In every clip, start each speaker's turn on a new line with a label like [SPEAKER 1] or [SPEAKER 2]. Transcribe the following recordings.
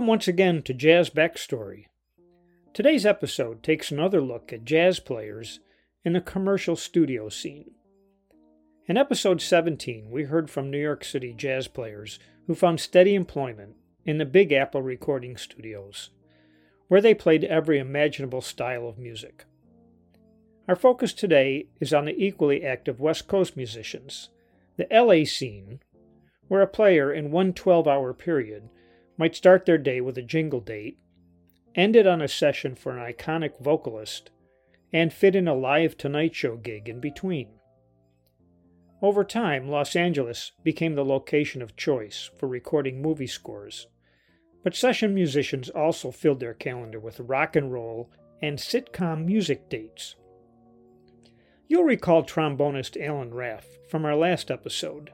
[SPEAKER 1] Welcome once again to Jazz Backstory. Today's episode takes another look at jazz players in the commercial studio scene. In episode 17, we heard from New York City jazz players who found steady employment in the Big Apple recording studios, where they played every imaginable style of music. Our focus today is on the equally active West Coast musicians, the LA scene, where a player in one 12 hour period might start their day with a jingle date, end it on a session for an iconic vocalist, and fit in a live Tonight Show gig in between. Over time, Los Angeles became the location of choice for recording movie scores, but session musicians also filled their calendar with rock and roll and sitcom music dates. You'll recall trombonist Alan Raph from our last episode,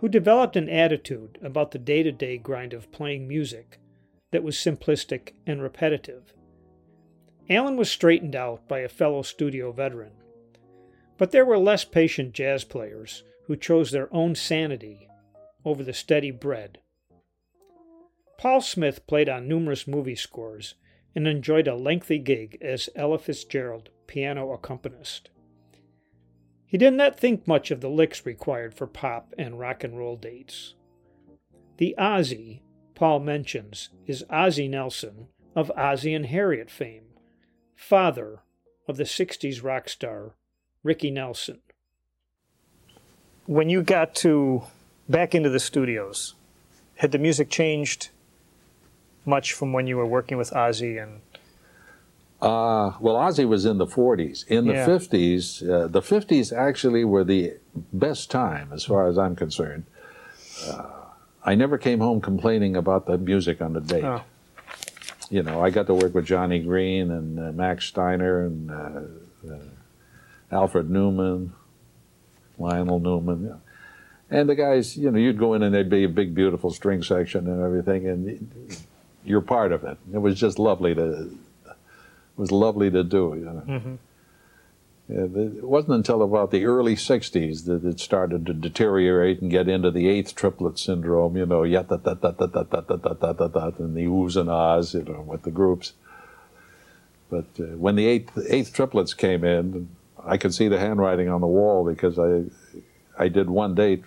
[SPEAKER 1] who developed an attitude about the day to day grind of playing music that was simplistic and repetitive. Alan was straightened out by a fellow studio veteran, but there were less patient jazz players who chose their own sanity over the steady bread. Paul Smith played on numerous movie scores and enjoyed a lengthy gig as Ella Fitzgerald piano accompanist. He did not think much of the licks required for pop and rock and roll dates. The Ozzie Paul mentions is Ozzie Nelson of Ozzie and Harriet fame, father of the 60s rock star Ricky Nelson. When you got to back into the studios, had the music changed much from when you were working with Ozzie and
[SPEAKER 2] uh, well, Ozzie was in the 40s. In the
[SPEAKER 1] Yeah.
[SPEAKER 2] 50s, uh, the 50s actually were the best time, as far as I'm concerned. Uh, I never came home complaining about the music on the date.
[SPEAKER 1] Oh.
[SPEAKER 2] You know, I got to work with Johnny Green and uh, Max Steiner and uh, uh, Alfred Newman, Lionel Newman. yeah. And the guys, you know, you'd go in and there'd be a big, beautiful string section and everything, and you're part of it. It was just lovely to was lovely to do. You know.
[SPEAKER 1] Mhm.
[SPEAKER 2] Yeah, it wasn't until about the early '60s that it started to deteriorate and get into the eighth triplet syndrome. You know, yet that that that that that that that that that that that and the oohs and ahs. You know, with the groups. But uh, when the eighth eighth triplets came in, I could see the handwriting on the wall because I I did one date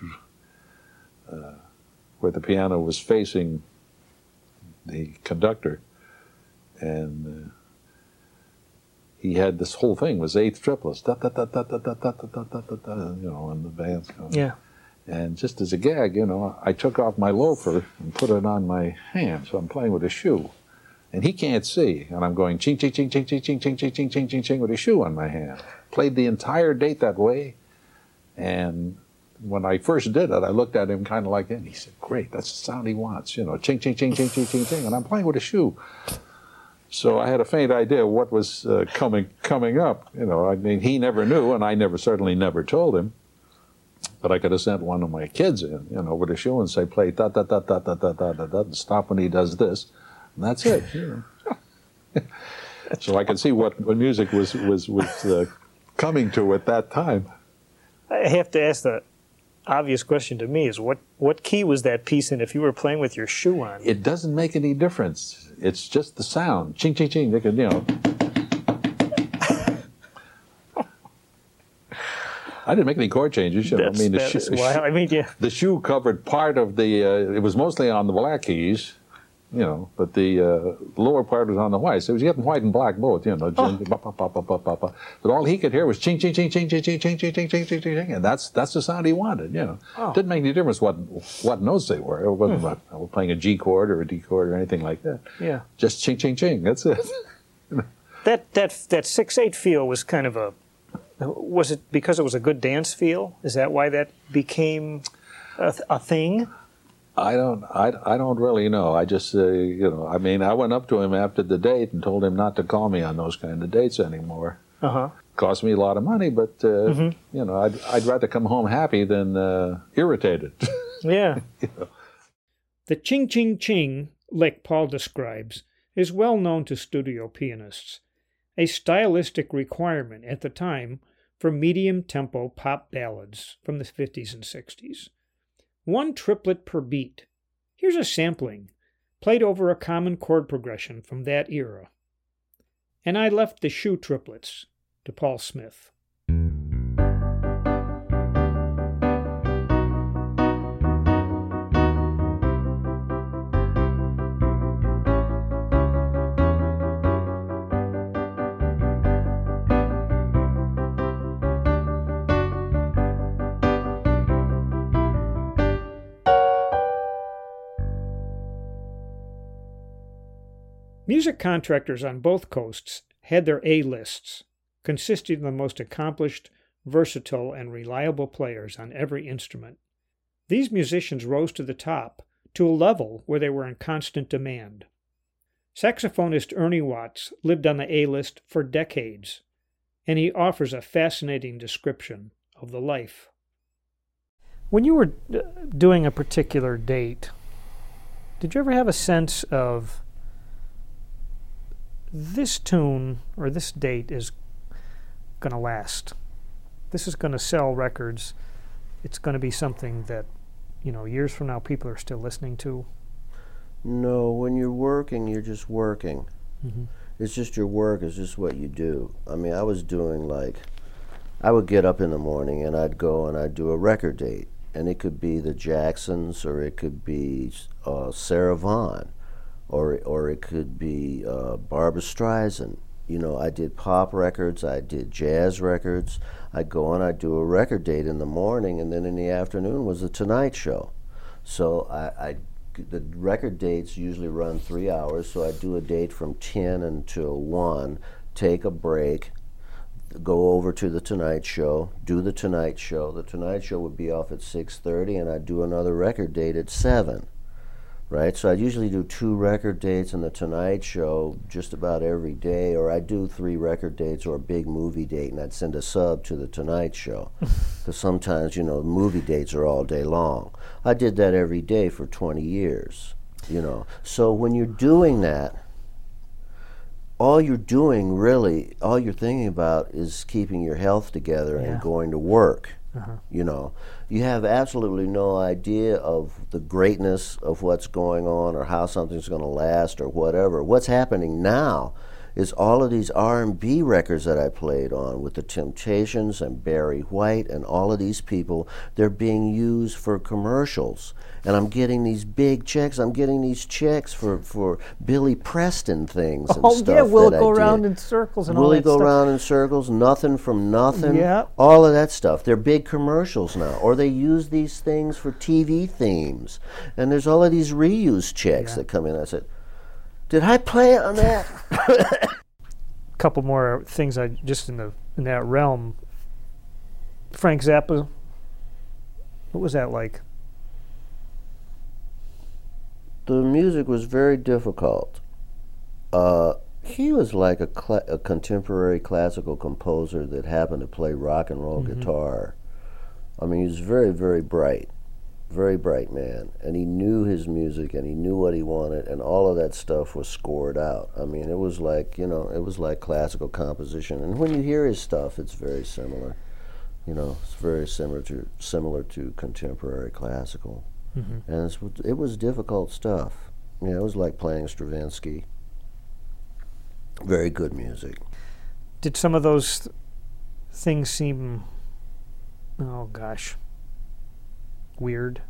[SPEAKER 2] uh, where the piano was facing the conductor, and. Uh, he had this whole thing was eighth triplets, da da da da da da da da da da da, you know, and the band's going.
[SPEAKER 1] Yeah.
[SPEAKER 2] And just as a gag, you know, I took off my loafer and put it on my hand, so I'm playing with a shoe, and he can't see, and I'm going ching ching ching ching ching ching ching ching ching ching ching ching with a shoe on my hand. Played the entire date that way, and when I first did it, I looked at him kind of like that. And he said, "Great, that's the sound he wants." You know, ching ching ching ching ching ching ching, and I'm playing with a shoe. So I had a faint idea what was uh, coming coming up. You know, I mean, he never knew, and I never certainly never told him. But I could have sent one of my kids in, you know, with a shoe and say, "Play da da da da da da da da da," and stop when he does this, and that's it. You know. so I could see what, what music was was was uh, coming to at that time.
[SPEAKER 1] I have to ask the obvious question to me is what, what key was that piece in if you were playing with your shoe on?
[SPEAKER 2] It doesn't make any difference. It's just the sound. Ching ching ching. They could, you know. I didn't make any chord changes. You know, I mean, the, shoe,
[SPEAKER 1] I mean, yeah.
[SPEAKER 2] the shoe covered part of the. Uh, it was mostly on the black keys, you know, but the uh, lower part was on the white. So it was getting white and black both, you know.
[SPEAKER 1] Oh.
[SPEAKER 2] But all he could hear was ching ching ching ching ching ching ching ching ching ching ching ching, and that's that's the sound he wanted, you know.
[SPEAKER 1] Oh.
[SPEAKER 2] Didn't make any difference what what notes they were. It wasn't I was playing a G chord or a D chord or anything like that.
[SPEAKER 1] Yeah.
[SPEAKER 2] Just ching ching ching. That's it.
[SPEAKER 1] That that that six eight feel was kind of a was it because it was a good dance feel? Is that why that became a, th- a thing?
[SPEAKER 2] I don't, I, I don't really know. I just, uh, you know, I mean, I went up to him after the date and told him not to call me on those kind of dates anymore.
[SPEAKER 1] Uh huh.
[SPEAKER 2] Cost me a lot of money, but uh, you know, I'd, I'd rather come home happy than uh, irritated.
[SPEAKER 1] Yeah. you know. The ching ching ching lick Paul describes is well known to studio pianists, a stylistic requirement at the time for medium tempo pop ballads from the 50s and 60s. One triplet per beat. Here's a sampling, played over a common chord progression from that era. And I left the shoe triplets to Paul Smith. Music contractors on both coasts had their A lists, consisting of the most accomplished, versatile, and reliable players on every instrument. These musicians rose to the top to a level where they were in constant demand. Saxophonist Ernie Watts lived on the A list for decades, and he offers a fascinating description of the life. When you were uh, doing a particular date, did you ever have a sense of this tune or this date is going to last. This is going to sell records. It's going to be something that, you know, years from now people are still listening to.
[SPEAKER 3] No, when you're working, you're just working.
[SPEAKER 1] Mm-hmm.
[SPEAKER 3] It's just your work it's just what you do. I mean, I was doing like, I would get up in the morning and I'd go and I'd do a record date. And it could be the Jacksons or it could be uh, Sarah Vaughan or or it could be uh, Barbra Streisand. You know, I did pop records, I did jazz records. I'd go on, I'd do a record date in the morning, and then in the afternoon was the Tonight Show. So I, I the record dates usually run three hours, so I'd do a date from 10 until 1, take a break, go over to the Tonight Show, do the Tonight Show. The Tonight Show would be off at 6:30, and I'd do another record date at 7 right? So I usually do two record dates on the Tonight Show just about every day, or I do three record dates or a big movie date, and I'd send a sub to the Tonight Show, because sometimes you know movie dates are all day long. I did that every day for 20 years, you know. So when you're doing that. All you're doing really, all you're thinking about is keeping your health together
[SPEAKER 1] Yeah.
[SPEAKER 3] and going to work.
[SPEAKER 1] Uh-huh.
[SPEAKER 3] You know, you have absolutely no idea of the greatness of what's going on or how something's going to last or whatever. What's happening now is all of these R&B records that I played on with the Temptations and Barry White and all of these people, they're being used for commercials. And I'm getting these big checks. I'm getting these checks for, for Billy Preston things and
[SPEAKER 1] Oh,
[SPEAKER 3] stuff
[SPEAKER 1] yeah, we'll
[SPEAKER 3] that I
[SPEAKER 1] go
[SPEAKER 3] did.
[SPEAKER 1] around in circles and all
[SPEAKER 3] Will he
[SPEAKER 1] that
[SPEAKER 3] go
[SPEAKER 1] stuff.
[SPEAKER 3] around in circles? Nothing from nothing.
[SPEAKER 1] Yeah.
[SPEAKER 3] All of that stuff. They're big commercials now. Or they use these things for TV themes. And there's all of these reuse checks
[SPEAKER 1] Yeah.
[SPEAKER 3] that come in. I said, Did I play on that?
[SPEAKER 1] A couple more things I just in the in that realm. Frank Zappa. What was that like?
[SPEAKER 3] the music was very difficult. Uh, he was like a, cla a contemporary classical composer that happened to play rock and roll
[SPEAKER 1] Mhm.
[SPEAKER 3] guitar. I mean, he was very, very bright, very bright man, and he knew his music and he knew what he wanted, and all of that stuff was scored out. I mean, it was like you know, it was like classical composition, and when you hear his stuff, it's very similar. You know, it's very similar to similar to contemporary classical
[SPEAKER 1] Mm-hmm.
[SPEAKER 3] and it's, it was difficult stuff. You know, it was like playing Stravinsky. Very good music.
[SPEAKER 1] Did some of those th- things seem, oh gosh, weird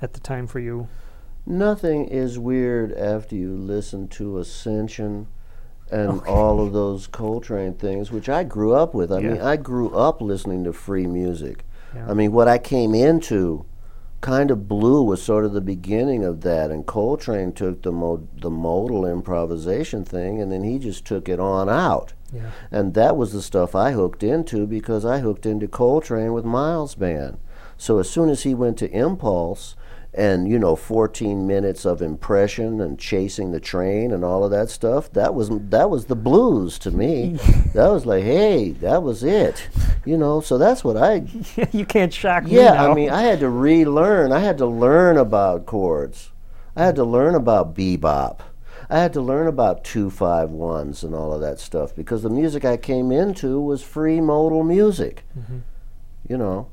[SPEAKER 1] at the time for you?
[SPEAKER 3] Nothing is weird after you listen to Ascension and
[SPEAKER 1] Okay.
[SPEAKER 3] all of those Coltrane things, which I grew up with. I mean, I grew up listening to free music.
[SPEAKER 1] Yeah.
[SPEAKER 3] I mean, what I came into, kind of blue was sort of the beginning of that, and Coltrane took the the modal improvisation thing, and then he just took it on out.
[SPEAKER 1] Yeah.
[SPEAKER 3] And that was the stuff I hooked into because I hooked into Coltrane with Miles Band. So as soon as he went to Impulse and, you know, 14 minutes of impression and chasing the Trane and all of that stuff, that was that was the blues to me. that was like, hey, that was it. You know, so that's what I
[SPEAKER 1] you can't shock me
[SPEAKER 3] yeah,
[SPEAKER 1] now.
[SPEAKER 3] I mean, I had to relearn. I had to learn about chords. I had to learn about bebop. I had to learn about two five ones and all of that stuff because the music I came into was free modal music.
[SPEAKER 1] Mhm.
[SPEAKER 3] You know,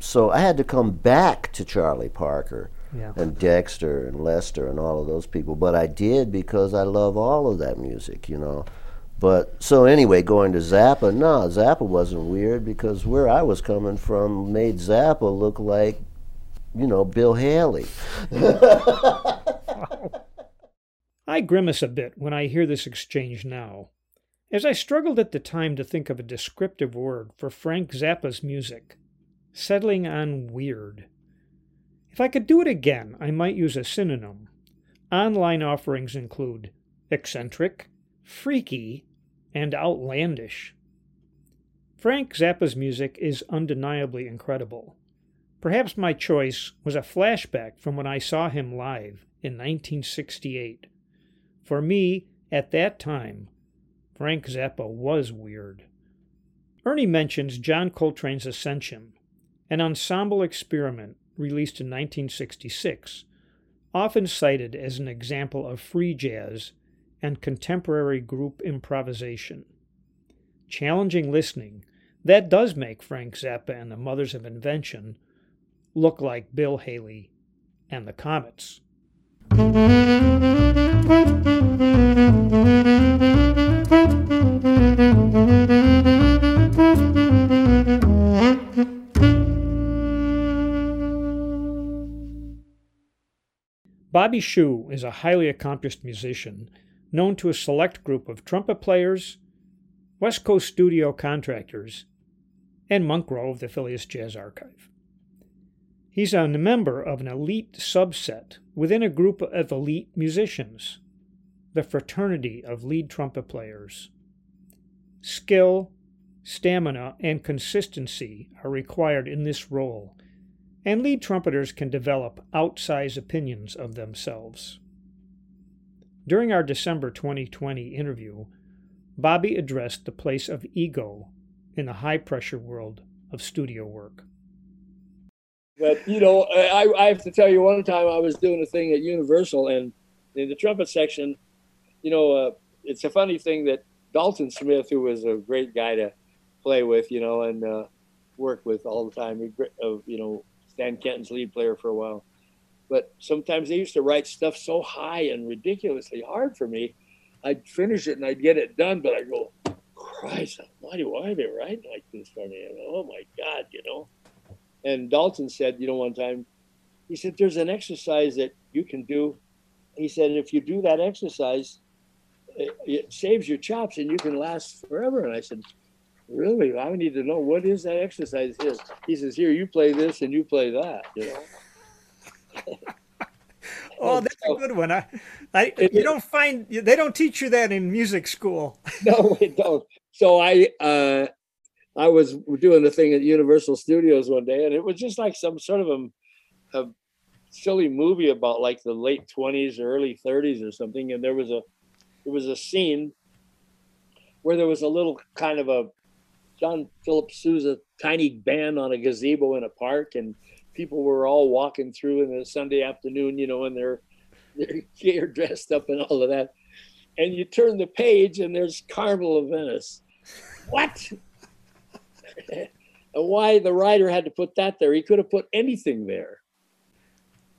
[SPEAKER 3] so I had to come back to Charlie Parker
[SPEAKER 1] yeah.
[SPEAKER 3] and Dexter and Lester and all of those people. But I did because I love all of that music, you know. But so anyway, going to Zappa, no, Zappa wasn't weird because where I was coming from made Zappa look like, you know, Bill Haley.
[SPEAKER 1] I grimace a bit when I hear this exchange now, as I struggled at the time to think of a descriptive word for Frank Zappa's music, settling on weird. If I could do it again, I might use a synonym. Online offerings include eccentric, freaky, and outlandish. Frank Zappa's music is undeniably incredible. Perhaps my choice was a flashback from when I saw him live in 1968. For me, at that time, Frank Zappa was weird. Ernie mentions John Coltrane's Ascension, an ensemble experiment released in 1966, often cited as an example of free jazz and contemporary group improvisation. Challenging listening, that does make Frank Zappa and the Mothers of Invention look like Bill Haley and the Comets. Bobby Shew is a highly accomplished musician known to a select group of trumpet players, West Coast studio contractors, and Monk Rowe of the Fillius Jazz Archive. He's a member of an elite subset within a group of elite musicians, the Fraternity of Lead Trumpet Players. Skill, stamina, and consistency are required in this role, and lead trumpeters can develop outsized opinions of themselves. During our December 2020 interview, Bobby addressed the place of ego in the high pressure world of studio work.
[SPEAKER 4] But you know, I, I have to tell you, one time I was doing a thing at Universal, and in the trumpet section, you know, uh, it's a funny thing that Dalton Smith, who was a great guy to play with, you know, and uh, work with all the time, uh, you know, Stan Kenton's lead player for a while. But sometimes they used to write stuff so high and ridiculously hard for me. I'd finish it and I'd get it done, but I'd go, Christ, why do why are they writing like this for me? And, oh my God, you know. And Dalton said, you know, one time, he said, there's an exercise that you can do. He said, if you do that exercise, it, it saves your chops and you can last forever. And I said, really? I need to know what is that exercise is. He says, here, you play this and you play that, you know.
[SPEAKER 1] oh, that's a good one. I, I, you don't find they don't teach you that in music school.
[SPEAKER 4] no, we don't. So I, uh, I was doing a thing at Universal Studios one day, and it was just like some sort of a, a silly movie about like the late twenties or early thirties or something. And there was a, there was a scene where there was a little kind of a John Philip Sousa tiny band on a gazebo in a park, and people were all walking through in a Sunday afternoon, you know, and they're they're gear dressed up and all of that. And you turn the page and there's Carnival of Venice. What? and why the writer had to put that there? He could have put anything there.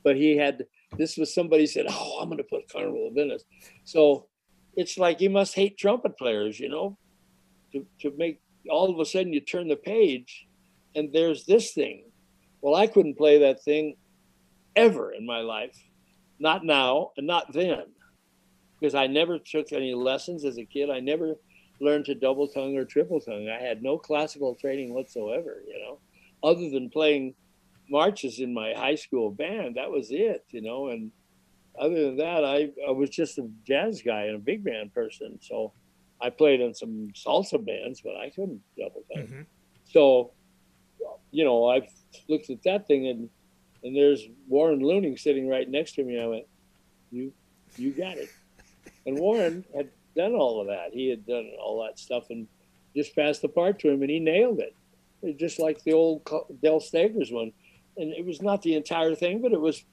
[SPEAKER 4] But he had this was somebody said, Oh, I'm gonna put Carnival of Venice. So it's like you must hate trumpet players, you know, to, to make all of a sudden you turn the page and there's this thing well, I couldn't play that thing ever in my life, not now and not then, because I never took any lessons as a kid. I never learned to double tongue or triple tongue. I had no classical training whatsoever, you know, other than playing marches in my high school band. That was it, you know, and other than that, I, I was just a jazz guy and a big band person. So I played in some salsa bands, but I couldn't double tongue. Mm-hmm. So, you know, I've looked at that thing and and there's Warren Luening sitting right next to me. I went, "You, you got it." And Warren had done all of that. He had done all that stuff and just passed the part to him, and he nailed it. it just like the old Del Staigers one, and it was not the entire thing, but it was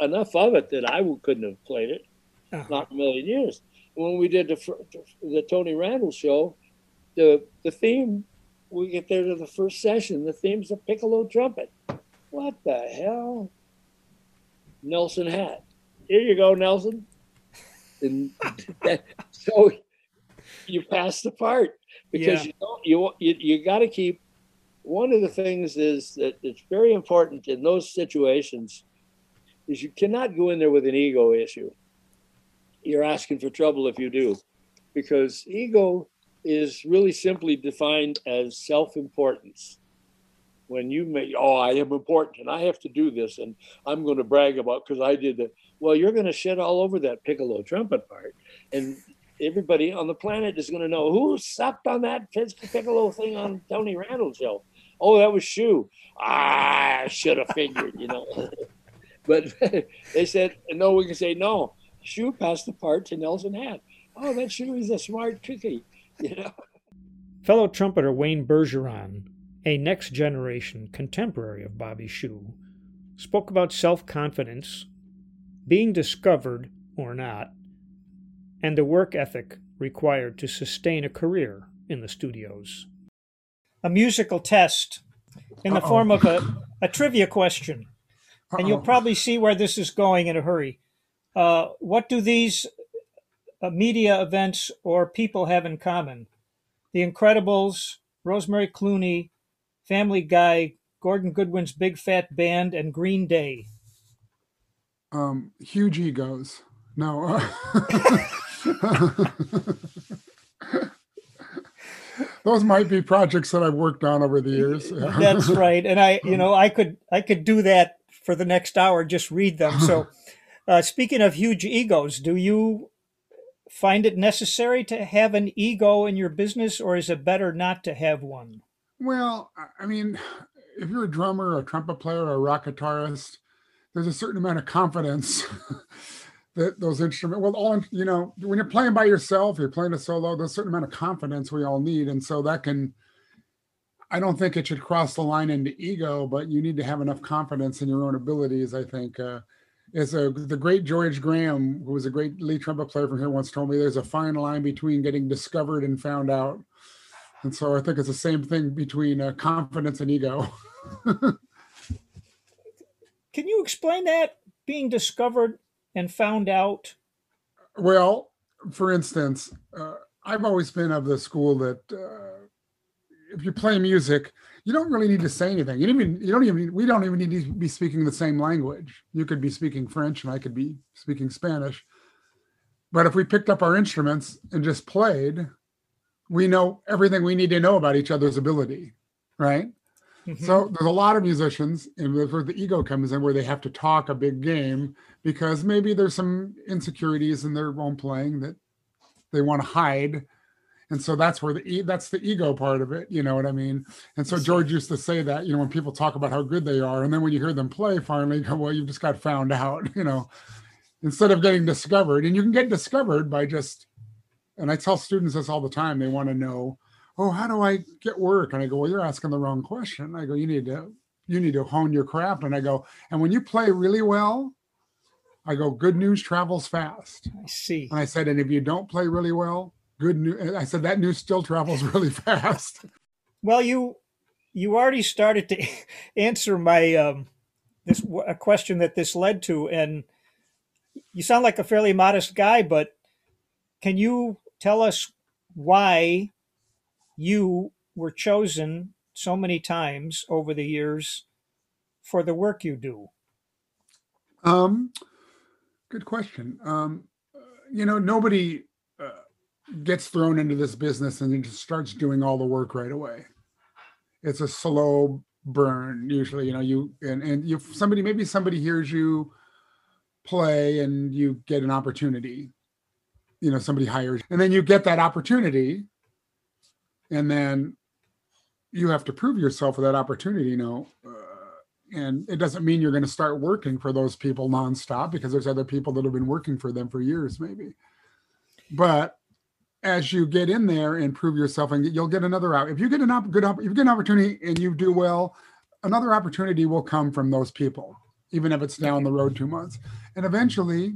[SPEAKER 4] enough of it that I couldn't have played it, uh-huh. not a million years. When we did the the Tony Randall show, the the theme we get there to the first session, the theme's a piccolo trumpet. What the hell? Nelson Hatt. Here you go, Nelson. And so you pass the part because
[SPEAKER 1] Yeah.
[SPEAKER 4] you don't you you, you got to keep one of the things is that it's very important in those situations is you cannot go in there with an ego issue you're asking for trouble if you do. Because ego is really simply defined as self-importance. When you make oh i am important and i have to do this and i'm going to brag about because i did that. Well you're going to shit all over that piccolo trumpet part and everybody on the planet is going to know who sucked on that piccolo thing on tony randall's show? Oh that was Shew. ah i should have figured you know. But they said no we can say no Shew passed the part to Nelson Hatt oh that Shew is a smart cookie you know
[SPEAKER 1] Fellow trumpeter Wayne Bergeron, a next generation contemporary of Bobby Shew, spoke about self confidence, being discovered or not, and the work ethic required to sustain a career in the studios. A musical test in the
[SPEAKER 5] Uh-oh.
[SPEAKER 1] form of a, a trivia question, and you'll probably see where this is going in a hurry. Uh, what do these uh, media events or people have in common? The Incredibles, Rosemary Clooney, Family Guy, Gordon Goodwin's Big Phat Band, and Green Day.
[SPEAKER 5] um, huge egos. No. Those might be projects that I've worked on over the years.
[SPEAKER 1] That's right. And I, you know, I could I could do that for the next hour, just read them. So uh, speaking of huge egos, do you find it necessary to have an ego in your business or is it better not to have one?
[SPEAKER 5] Well, I- mean, if you're a drummer, a trumpet player, a rock guitarist, there's a certain amount of confidence that those instruments. Well, all you know, when you're playing by yourself, you're playing a solo. There's a certain amount of confidence we all need, and so that can. I don't think it should cross the line into ego, but you need to have enough confidence in your own abilities. I think. Uh, is a, the great George Graham, who was a great lead trumpet player from here, once told me there's a fine line between getting discovered and found out. And so I think it's the same thing between uh, confidence and ego.
[SPEAKER 1] Can you explain that being discovered and found out?
[SPEAKER 5] Well, for instance, uh, I've always been of the school that uh, if you play music, you don't really need to say anything. You don't even you don't even we don't even need to be speaking the same language. You could be speaking French and I could be speaking Spanish. But if we picked up our instruments and just played, we know everything we need to know about each other's ability, right? Mm-hmm. So there's a lot of musicians, and that's where the ego comes in, where they have to talk a big game because maybe there's some insecurities in their own playing that they want to hide, and so that's where the e- that's the ego part of it. You know what I mean? And so George used to say that, you know, when people talk about how good they are, and then when you hear them play, finally, you go, well, you just got found out, you know, instead of getting discovered, and you can get discovered by just. And I tell students this all the time. They want to know oh how do i get work and i go well you're asking the wrong question i go you need to you need to hone your craft and i go and when you play really well i go good news travels fast
[SPEAKER 1] I see.
[SPEAKER 5] and i said and if you don't play really well good news i said that news still travels really fast
[SPEAKER 1] Well, you you already started to answer my um, this a question that this led to, and you sound like a fairly modest guy, but can you tell us why you were chosen so many times over the years for the work you do?
[SPEAKER 5] um good question um you know nobody gets thrown into this business and just starts doing all the work right away. It's a slow burn usually you know you and and you somebody maybe somebody hears you play and you get an opportunity you know somebody hires and then you get that opportunity and then you have to prove yourself for that opportunity you know uh, and it doesn't mean you're going to start working for those people nonstop because there's other people that have been working for them for years maybe. But as you get in there and prove yourself and you'll get another out if you get an op- good op- if you get an opportunity and you do well another opportunity will come from those people even if it's down the road two months and eventually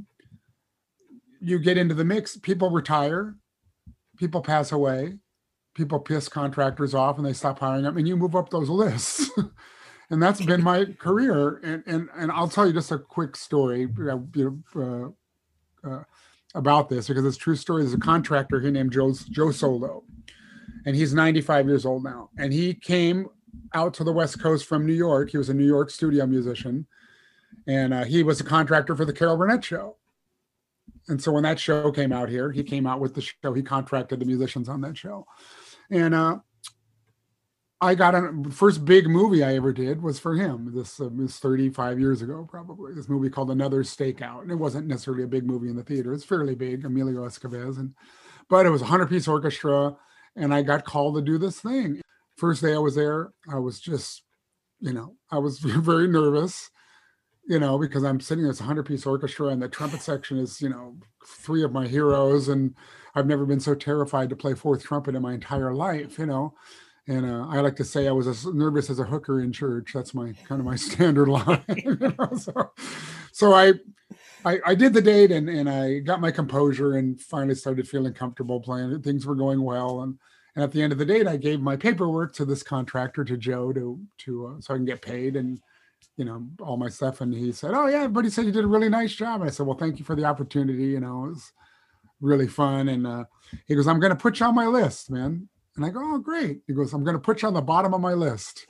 [SPEAKER 5] you get into the mix people retire people pass away people piss contractors off and they stop hiring them and you move up those lists and that's been my career. And and and I'll tell you just a quick story uh, uh, about this because it's true story. There's a contractor here named Joe Joe Soldo, and he's 95 years old now. And he came out to the West Coast from New York. He was a New York studio musician, and uh, he was a contractor for the Carol Burnett show. And so when that show came out here, he came out with the show. He contracted the musicians on that show, and uh, I got a first big movie I ever did was for him. This uh, was 35 years ago, probably. This movie called Another Stakeout, and it wasn't necessarily a big movie in the theater. It's fairly big, Emilio Estevez, and but it was a hundred piece orchestra, and I got called to do this thing. First day I was there, I was just, you know, I was very nervous, you know, because I'm sitting a hundred piece orchestra, and the trumpet section is, you know, three of my heroes, and I've never been so terrified to play fourth trumpet in my entire life, you know and uh, I like to say I was as nervous as a hooker in church. That's my kind of my standard line. you know? so, so I, I, I did the date and and I got my composure and finally started feeling comfortable playing. Things were going well, and and at the end of the date, I gave my paperwork to this contractor to Joe to to uh, so I can get paid and you know all my stuff. And he said, "Oh yeah, but he said you did a really nice job." And I said, "Well, thank you for the opportunity. You know, it was really fun." And uh, he goes, "I'm going to put you on my list, man." And I go, oh, great. He goes, I'm going to put you on the bottom of my list.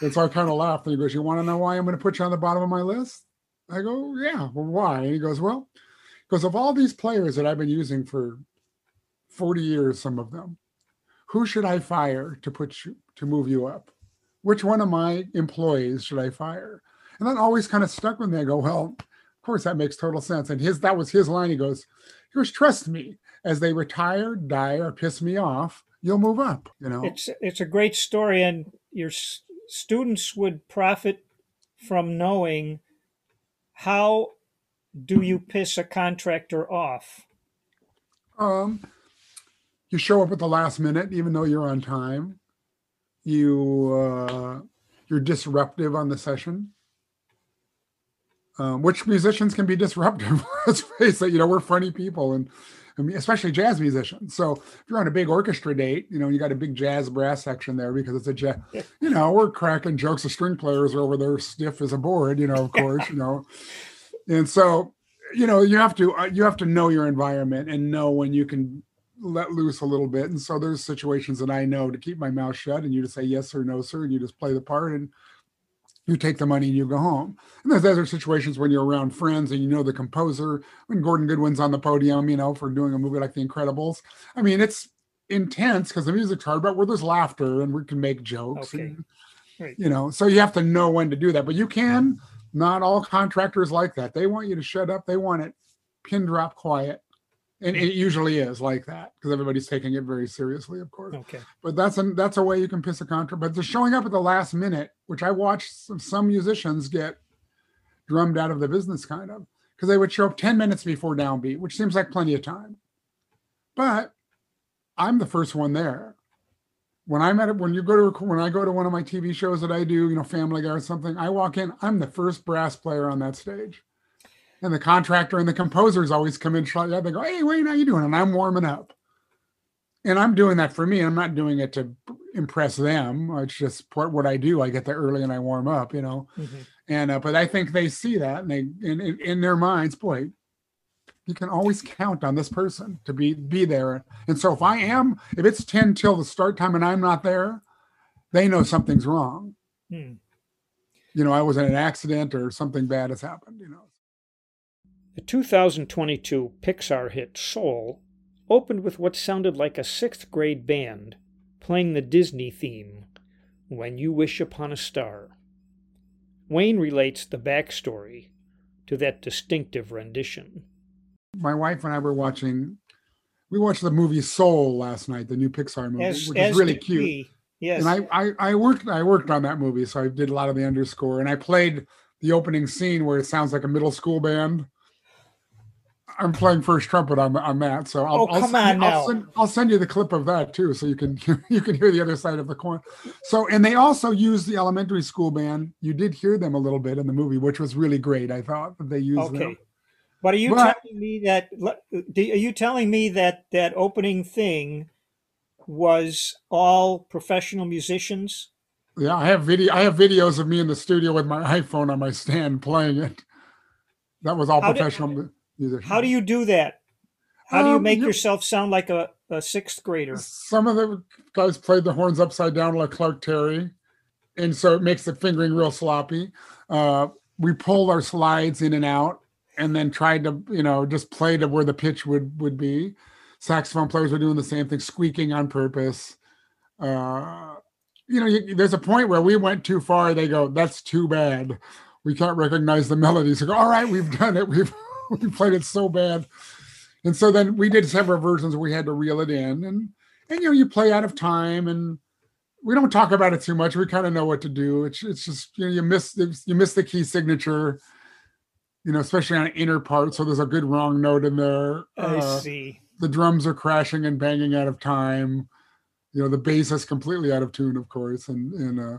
[SPEAKER 5] And so I kind of laughed. And he goes, You want to know why I'm going to put you on the bottom of my list? I go, Yeah, well, why? And he goes, Well, because of all these players that I've been using for 40 years, some of them, who should I fire to put you to move you up? Which one of my employees should I fire? And that always kind of stuck with me. I go, Well, of course that makes total sense. And his that was his line. He goes, He goes, trust me, as they retire, die, or piss me off, you'll move up you know?
[SPEAKER 1] It's it's a great story and your s- students would profit from knowing how do you piss a contractor off?
[SPEAKER 5] Um you show up at the last minute even though you're on time. You uh you're disruptive on the session. Um, which musicians can be disruptive? Let's face it you know we're funny people and especially jazz musicians. So if you're on a big orchestra date, you know, you got a big jazz brass section there because it's a jazz, you know, we're cracking jokes. The string players are over there stiff as a board, you know, of course, you know. And so, you know, you have to, uh, you have to know your environment and know when you can let loose a little bit. And so there's situations that I know to keep my mouth shut and you just say yes or no, sir. And you just play the part and you take the money and you go home. And there's other situations when you're around friends and you know the composer, when Gordon Goodwin's on the podium, you know, for doing a movie like The Incredibles. I mean, it's intense because the music's hard, but where there's laughter and we can make jokes.
[SPEAKER 1] Okay.
[SPEAKER 5] And,
[SPEAKER 1] Right.
[SPEAKER 5] You know, so you have to know when to do that. But you can, not all contractors like that. They want you to shut up. They want it pin drop quiet. And it usually is like that because everybody's taking it very seriously, of course
[SPEAKER 1] okay
[SPEAKER 5] but that's a that's a way you can piss a contract. But the showing up at the last minute, which I watched some, some musicians get drummed out of the business, kind of because they would show up ten minutes before downbeat, which seems like plenty of time. But I'm the first one there. When I'm at it, when you go to when I go to one of my TV shows that I do, you know, Family Guy or something, I walk in, I'm the first brass player on that stage. And the contractor and the composers always come in, they go, Hey, Wayne, how you doing? And I'm warming up and I'm doing that for me. I'm not doing it to impress them. It's just part what I do. I get there early and I warm up, you know.
[SPEAKER 1] Mhm.
[SPEAKER 5] And uh, but I think they see that and they in, in in their minds, boy, you can always count on this person to be be there. And so if I am, if it's ten till the start time and I'm not there, they know something's wrong.
[SPEAKER 1] Hmm.
[SPEAKER 5] You know, I was in an accident or something bad has happened. You know.
[SPEAKER 1] The 2022 Pixar hit Soul opened with what sounded like a sixth grade band playing the Disney theme, When You Wish Upon a Star. Wayne relates the backstory to that distinctive rendition.
[SPEAKER 5] My wife and I were watching. We watched the movie Soul last night, the new Pixar movie,
[SPEAKER 1] As,
[SPEAKER 5] which is really cute.
[SPEAKER 1] we. Yes.
[SPEAKER 5] and I, I I worked I worked on that movie, so I did a lot of the underscore, and I played the opening scene where it sounds like a middle school band. I'm playing first trumpet on on that, so I'll,
[SPEAKER 1] Oh,
[SPEAKER 5] I'll
[SPEAKER 1] come on
[SPEAKER 5] I'll send I'll send you the clip of that too, so you can you can hear the other side of the coin. So, and they also used the elementary school band. You did hear them a little bit in the movie, which was really great. I thought that they used
[SPEAKER 1] okay.
[SPEAKER 5] them.
[SPEAKER 1] But are you
[SPEAKER 5] But-
[SPEAKER 1] telling me that are you telling me that that opening thing was all professional musicians?
[SPEAKER 5] Yeah, I have video. I have videos of me in the studio with my iPhone on my stand playing it. That was all
[SPEAKER 1] How did-
[SPEAKER 5] musicians.
[SPEAKER 1] How do you do that? How do you
[SPEAKER 5] Um,
[SPEAKER 1] make
[SPEAKER 5] you-
[SPEAKER 1] yourself sound like a, a sixth grader?
[SPEAKER 5] Some of the guys played the horns upside down like Clark Terry, and so it makes the fingering real sloppy. Uh, we pulled our slides in and out, and then tried to, you know, just play to where the pitch would would be. Saxophone players were doing the same thing, squeaking on purpose. Uh, you know, you, there's a point where we went too far. They go, "That's too bad. We can't recognize the melodies." We go, "All right, we've done it. We've we played it so bad." And so then we did several versions where we had to reel it in, and and you know, you play out of time, and we don't talk about it too much. We kind of know what to do. It's it's just you know, you miss the, you miss the key signature, you know, especially on an inner part. So there's a good wrong note in there.
[SPEAKER 1] I
[SPEAKER 5] Uh,
[SPEAKER 1] see.
[SPEAKER 5] the drums are crashing and banging out of time. You know, the bass is completely out of tune, of course, and and uh,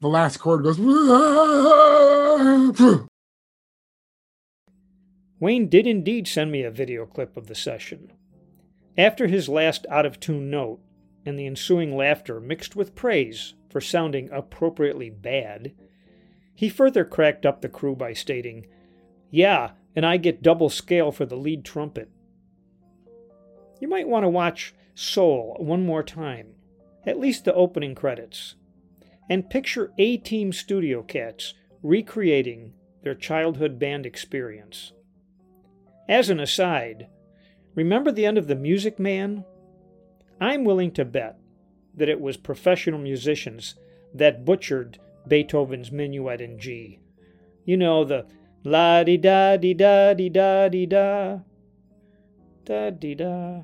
[SPEAKER 5] the last chord goes.
[SPEAKER 1] Wayne did indeed send me a video clip of the session. After his last out of tune note and the ensuing laughter mixed with praise for sounding appropriately bad, he further cracked up the crew by stating, Yeah, and I get double scale for the lead trumpet. You might want to watch Soul one more time, at least the opening credits, and picture A Team Studio Cats recreating their childhood band experience. As an aside, remember the end of The Music Man? I'm willing to bet that it was professional musicians that butchered Beethoven's Minuet in G. You know, the la di da di da di da di da da di da.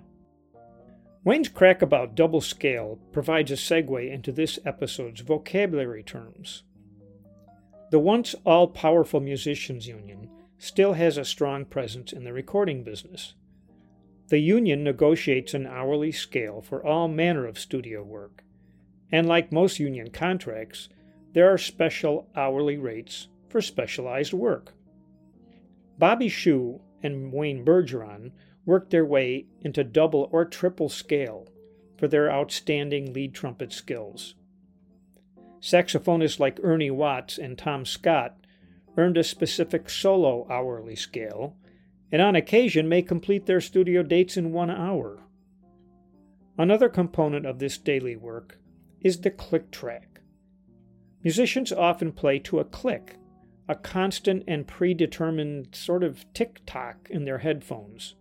[SPEAKER 1] Wayne's crack about double scale provides a segue into this episode's vocabulary terms. The once all powerful musicians union still has a strong presence in the recording business. The union negotiates an hourly scale for all manner of studio work, and like most union contracts, there are special hourly rates for specialized work. Bobby Shew and Wayne Bergeron worked their way into double or triple scale for their outstanding lead trumpet skills. Saxophonists like Ernie Watts and Tom Scott earned a specific solo hourly scale, and on occasion may complete their studio dates in one hour. Another component of this daily work is the click track. Musicians often play to a click, a constant and predetermined sort of tick tock in their headphones.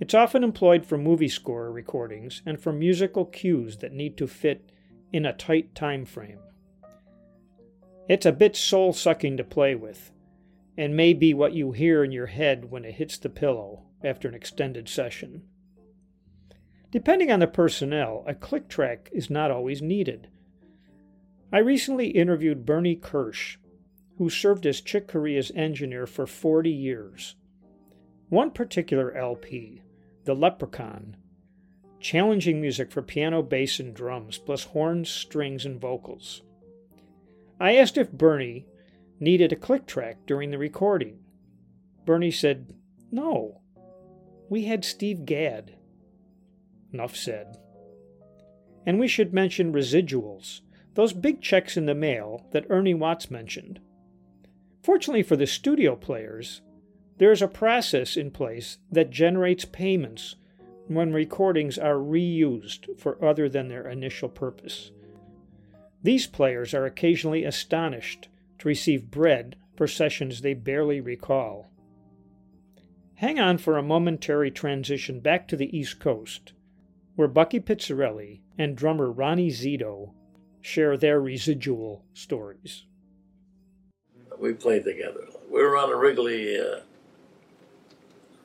[SPEAKER 1] It's often employed for movie score recordings and for musical cues that need to fit in a tight time frame. It's a bit soul sucking to play with, and may be what you hear in your head when it hits the pillow after an extended session. Depending on the personnel, a click track is not always needed. I recently interviewed Bernie Kirsch, who served as Chick Corea's engineer for 40 years. One particular LP, The Leprechaun, challenging music for piano, bass, and drums, plus horns, strings, and vocals. I asked if Bernie needed a click track during the recording. Bernie said, No. We had Steve Gadd. Enough said. And we should mention residuals, those big checks in the mail that Ernie Watts mentioned. Fortunately for the studio players, there is a process in place that generates payments when recordings are reused for other than their initial purpose. These players are occasionally astonished to receive bread for sessions they barely recall. Hang on for a momentary transition back to the East Coast, where Bucky Pizzarelli and drummer Ronnie Zito share their residual stories.
[SPEAKER 6] we played together. We were on a Wrigley, uh,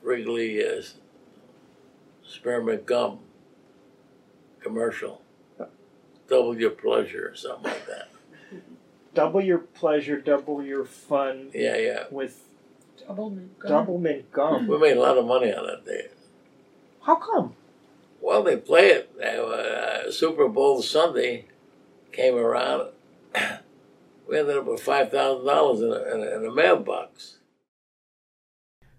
[SPEAKER 6] Wrigley uh, spearmint gum commercial. Double your pleasure or something like that.
[SPEAKER 1] Double your pleasure, double your fun
[SPEAKER 6] Yeah, yeah.
[SPEAKER 1] with
[SPEAKER 5] Double,
[SPEAKER 1] Doublemint gum.
[SPEAKER 6] We made a lot of money on that day.
[SPEAKER 1] How come?
[SPEAKER 6] Well, they play it. Uh, Super Bowl Sunday came around. We ended up with five thousand dollars in in a in a mailbox.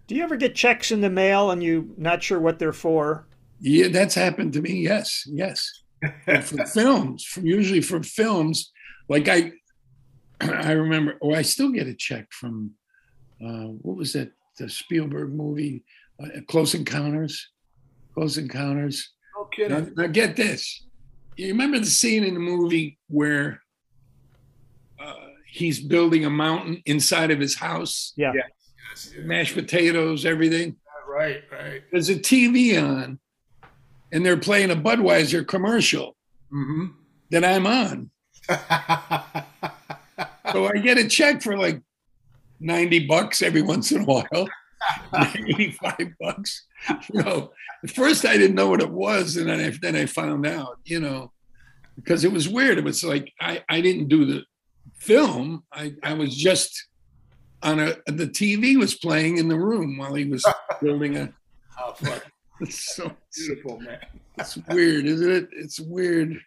[SPEAKER 1] Do you ever get checks in the mail and you not sure what they're for?
[SPEAKER 7] Yeah, that's happened to me. Yes, yes. But for films, for, usually for films, like I, I remember, oh, I still get a check from, uh, what was that? The Spielberg movie, uh, Close Encounters. Close Encounters.
[SPEAKER 8] No kidding.
[SPEAKER 7] Now, now get this. You remember the scene in the movie where uh, he's building a mountain inside of his house?
[SPEAKER 1] Yeah.
[SPEAKER 8] Yes, yes.
[SPEAKER 7] Mashed potatoes, everything.
[SPEAKER 8] Right, right.
[SPEAKER 7] There's a TV on, and they're playing a Budweiser commercial
[SPEAKER 8] Mm-hmm.
[SPEAKER 7] that I'm on. So I get a check for like 90 bucks every once in a while, 85 bucks. You know, at first I didn't know what it was, and then I, then I found out, you know, because it was weird. It was like I, I didn't do the film, I, I was just on a, the TV was playing in the room while he was building a.
[SPEAKER 8] oh.
[SPEAKER 7] It's so
[SPEAKER 8] Beautiful, man.
[SPEAKER 7] it's weird, isn't it? It's weird.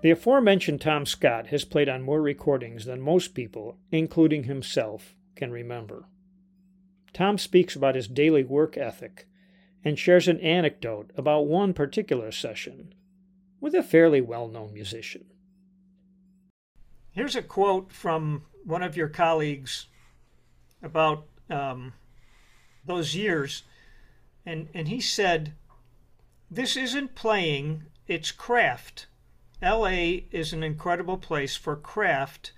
[SPEAKER 1] The aforementioned Tom Scott has played on more recordings than most people, including himself, can remember. Tom speaks about his daily work ethic and shares an anecdote about one particular session with a fairly well known musician. Here's a quote from one of your colleagues about um, those years, and, and he said, This isn't playing, it's craft. LA is an incredible place for craft.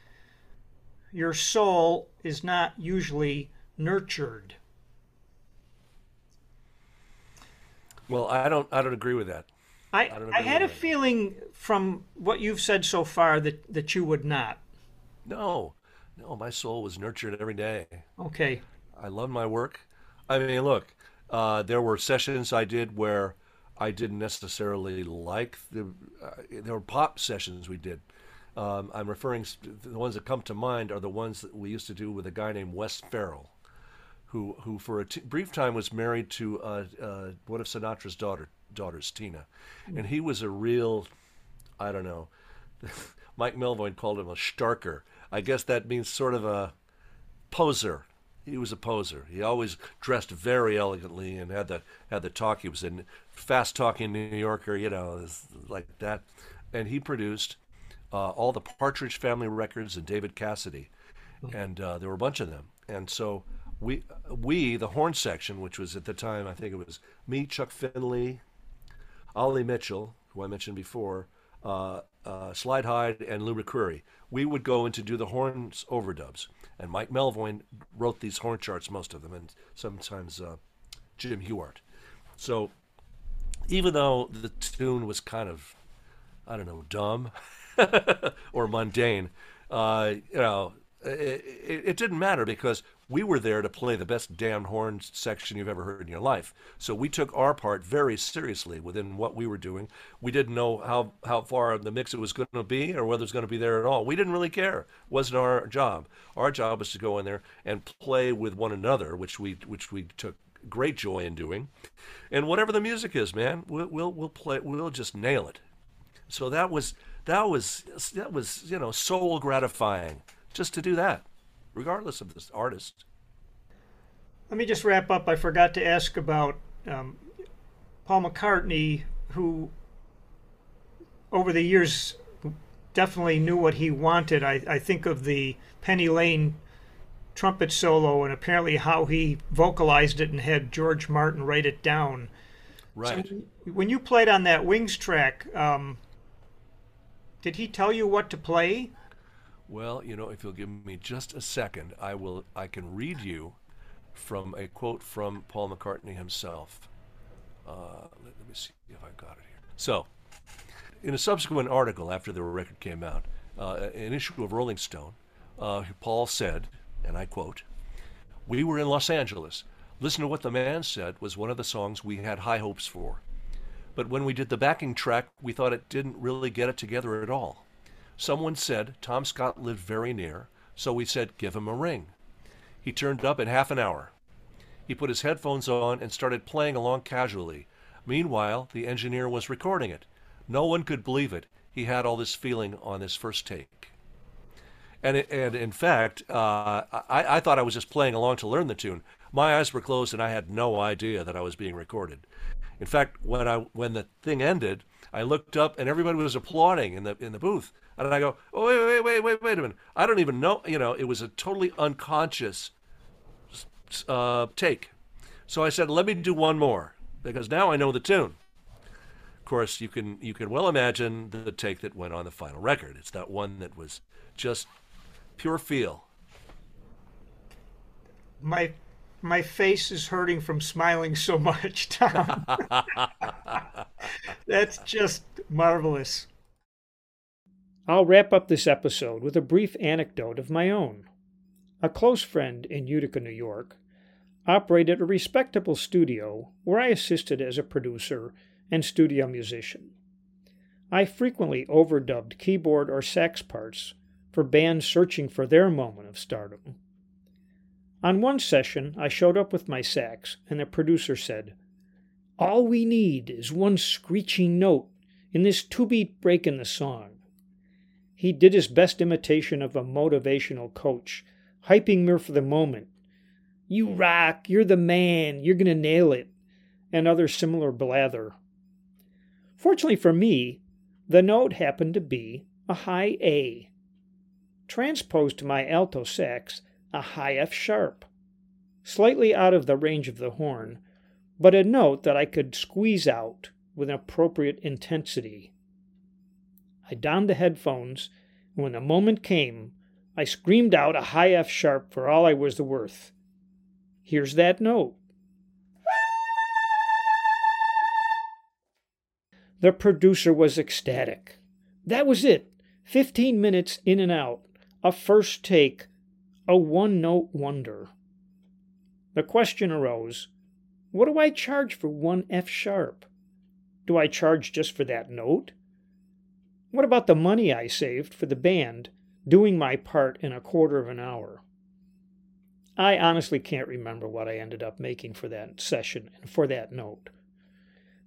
[SPEAKER 1] Your soul is not usually nurtured.
[SPEAKER 9] Well, I don't. I don't agree with that.
[SPEAKER 1] I,
[SPEAKER 9] don't
[SPEAKER 1] I had a
[SPEAKER 9] that.
[SPEAKER 1] feeling from what you've said so far that, that you would not.
[SPEAKER 9] No, no. My soul was nurtured every day.
[SPEAKER 1] Okay.
[SPEAKER 9] I love my work. I mean, look, uh, there were sessions I did where I didn't necessarily like the. Uh, there were pop sessions we did. Um, I'm referring the ones that come to mind are the ones that we used to do with a guy named Wes Farrell, who who for a t- brief time was married to uh, uh, one of Sinatra's daughter daughters, Tina, and he was a real, I don't know. Mike Melvoin called him a starker. I guess that means sort of a poser. He was a poser. He always dressed very elegantly and had the had the talk. He was a fast talking New Yorker, you know, like that. And he produced uh, all the Partridge Family records and David Cassidy, and uh, there were a bunch of them. And so we we the horn section, which was at the time I think it was me, Chuck Findley, Ollie Mitchell, who I mentioned before, uh, uh, Slyde Hyde, and Lew McCreary. We would go in to do the horns overdubs, and Mike Melvoin wrote these horn charts, most of them, and sometimes uh, Jim Hewart. So even though the tune was kind of, I don't know, dumb or mundane, uh, you know, it, it, it didn't matter because we were there to play the best damn horn section you've ever heard in your life. So we took our part very seriously within what we were doing. We didn't know how, how far the mix it was going to be or whether it was going to be there at all. We didn't really care. It wasn't our job. Our job was to go in there and play with one another, which we which we took great joy in doing. And whatever the music is, man, we'll we'll, we'll play. We'll just nail it. So that was that was that was you know soul gratifying just to do that, regardless of this artist.
[SPEAKER 1] Let me just wrap up. I forgot to ask about um, Paul McCartney, who over the years definitely knew what he wanted. I, I think of the Penny Lane trumpet solo and apparently how he vocalized it and had George Martin write it down.
[SPEAKER 9] Right.
[SPEAKER 1] So when you played on that Wings track, um, did he tell you what to play?
[SPEAKER 9] Well, you know, if you'll give me just a second, I will. I can read you from a quote from Paul McCartney himself. Uh, let, let me see if I got it here. So, in a subsequent article after the record came out, uh, an issue of Rolling Stone, uh, Paul said, and I quote, "We were in Los Angeles. Listen to what the man said was one of the songs we had high hopes for." But when we did the backing track, we thought it didn't really get it together at all. Someone said Tom Scott lived very near, so we said, give him a ring. He turned up in half an hour. He put his headphones on and started playing along casually. Meanwhile, the engineer was recording it. No one could believe it. he had all this feeling on this first take. And, it, and in fact, uh, I, I thought I was just playing along to learn the tune. My eyes were closed and I had no idea that I was being recorded. In fact, when I when the thing ended, I looked up and everybody was applauding in the in the booth, and I go, "Oh wait, wait, wait, wait, wait a minute! I don't even know." You know, it was a totally unconscious uh, take. So I said, "Let me do one more because now I know the tune." Of course, you can you can well imagine the take that went on the final record. It's that one that was just pure feel.
[SPEAKER 1] My my face is hurting from smiling so much, Tom. That's just marvelous. I'll wrap up this episode with a brief anecdote of my own. A close friend in Utica, New York, operated a respectable studio where I assisted as a producer and studio musician. I frequently overdubbed keyboard or sax parts for bands searching for their moment of stardom. On one session, I showed up with my sax, and the producer said, All we need is one screeching note in this two beat break in the song. He did his best imitation of a motivational coach, hyping me for the moment. You rock, you're the man, you're going to nail it, and other similar blather. Fortunately for me, the note happened to be a high A. Transposed to my alto sax, a high F sharp, slightly out of the range of the horn, but a note that I could squeeze out with an appropriate intensity. I donned the headphones, and when the moment came, I screamed out a high F sharp for all I was the worth. Here's that note. The producer was ecstatic. That was it. Fifteen minutes in and out. A first take. A one note wonder. The question arose what do I charge for one F sharp? Do I charge just for that note? What about the money I saved for the band doing my part in a quarter of an hour? I honestly can't remember what I ended up making for that session and for that note.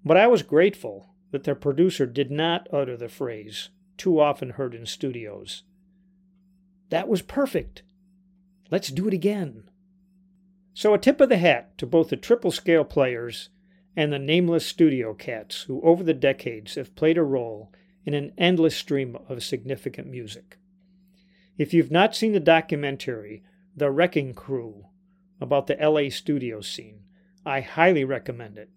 [SPEAKER 1] But I was grateful that the producer did not utter the phrase, too often heard in studios. That was perfect. Let's do it again. So, a tip of the hat to both the triple scale players and the nameless studio cats who, over the decades, have played a role in an endless stream of significant music. If you've not seen the documentary, The Wrecking Crew, about the LA studio scene, I highly recommend it.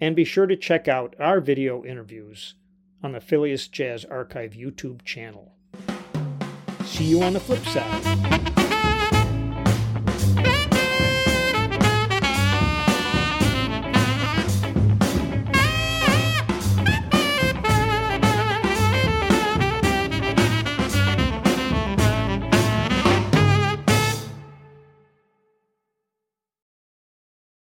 [SPEAKER 1] And be sure to check out our video interviews on the Fillius Jazz Archive YouTube channel. See you on the flip side.